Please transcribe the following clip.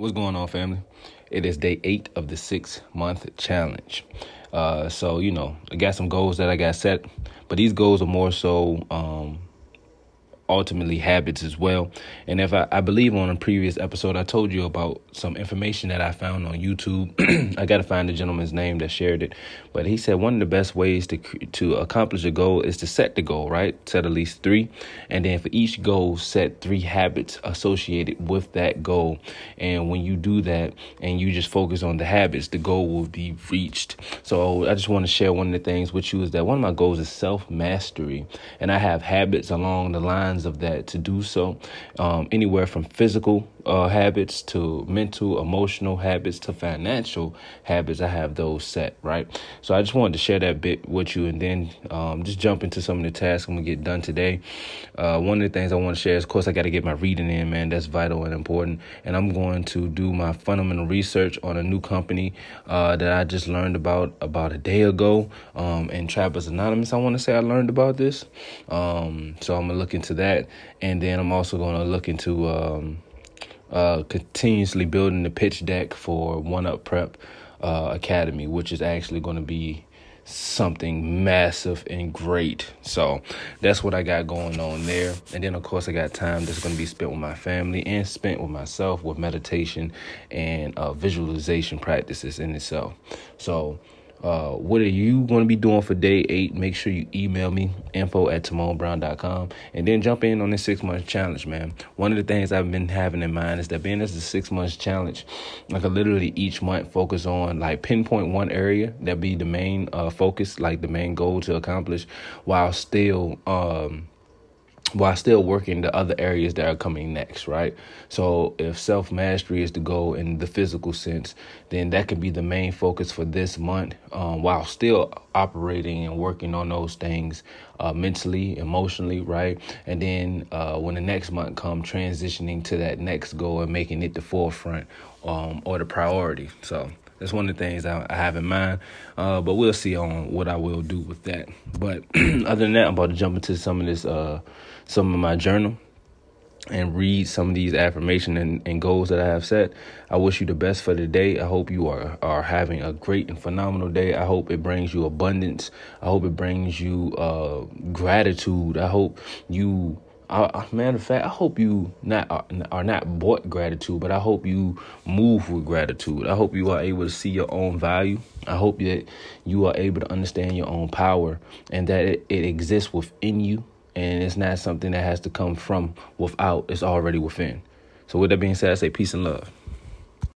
What's going on, family? It is day eight of the six month challenge. Uh, so, you know, I got some goals that I got set, but these goals are more so um, ultimately habits as well. And if I, I, believe on a previous episode, I told you about some information that I found on YouTube. I got to find the gentleman's name that shared it, but he said one of the best ways to to accomplish a goal is to set the goal, right? Set at least three, and then for each goal, set three habits associated with that goal. And when you do that, and you just focus on the habits, the goal will be reached. So I just want to share one of the things with you is that one of my goals is self mastery, and I have habits along the lines of that to do so. Um, anywhere from physical uh, habits to mental, emotional habits to financial habits, I have those set, right? So I just wanted to share that bit with you and then um, just jump into some of the tasks I'm going to get done today. Uh, one of the things I want to share is, of course, I got to get my reading in, man. That's vital and important. And I'm going to do my fundamental research on a new company uh, that I just learned about about a day ago. Um, and Trappers Anonymous, I want to say I learned about this. Um, so I'm going to look into that that. And then I'm also going to look into um, uh, continuously building the pitch deck for One Up Prep uh, Academy, which is actually going to be something massive and great. So that's what I got going on there. And then, of course, I got time that's going to be spent with my family and spent with myself with meditation and uh, visualization practices in itself. So, uh, what are you going to be doing for day eight? Make sure you email me, info at timonebrown.com, and then jump in on this six month challenge, man. One of the things I've been having in mind is that being this is a six month challenge, I could literally each month focus on like pinpoint one area that be the main uh, focus, like the main goal to accomplish, while still um, while still working the other areas that are coming next, right? So if self mastery is the goal in the physical sense, then that could be the main focus for this month, um, while still operating and working on those things uh, mentally, emotionally, right? And then uh, when the next month comes, transitioning to that next goal and making it the forefront um, or the priority. So that's one of the things I, I have in mind. Uh, but we'll see on what I will do with that. But other than that, I'm about to jump into some of this, uh, some of my journal and read some of these affirmation and, and, goals that I have set. I wish you the best for the day. I hope you are are having a great and phenomenal day. I hope it brings you abundance. I hope it brings you uh, gratitude. I hope you I, matter of fact, I hope you not are, are not bought gratitude, but I hope you move with gratitude. I hope you are able to see your own value. I hope that you are able to understand your own power and that it, it exists within you and it's not something that has to come from without. It's already within. So with that being said, I say peace and love.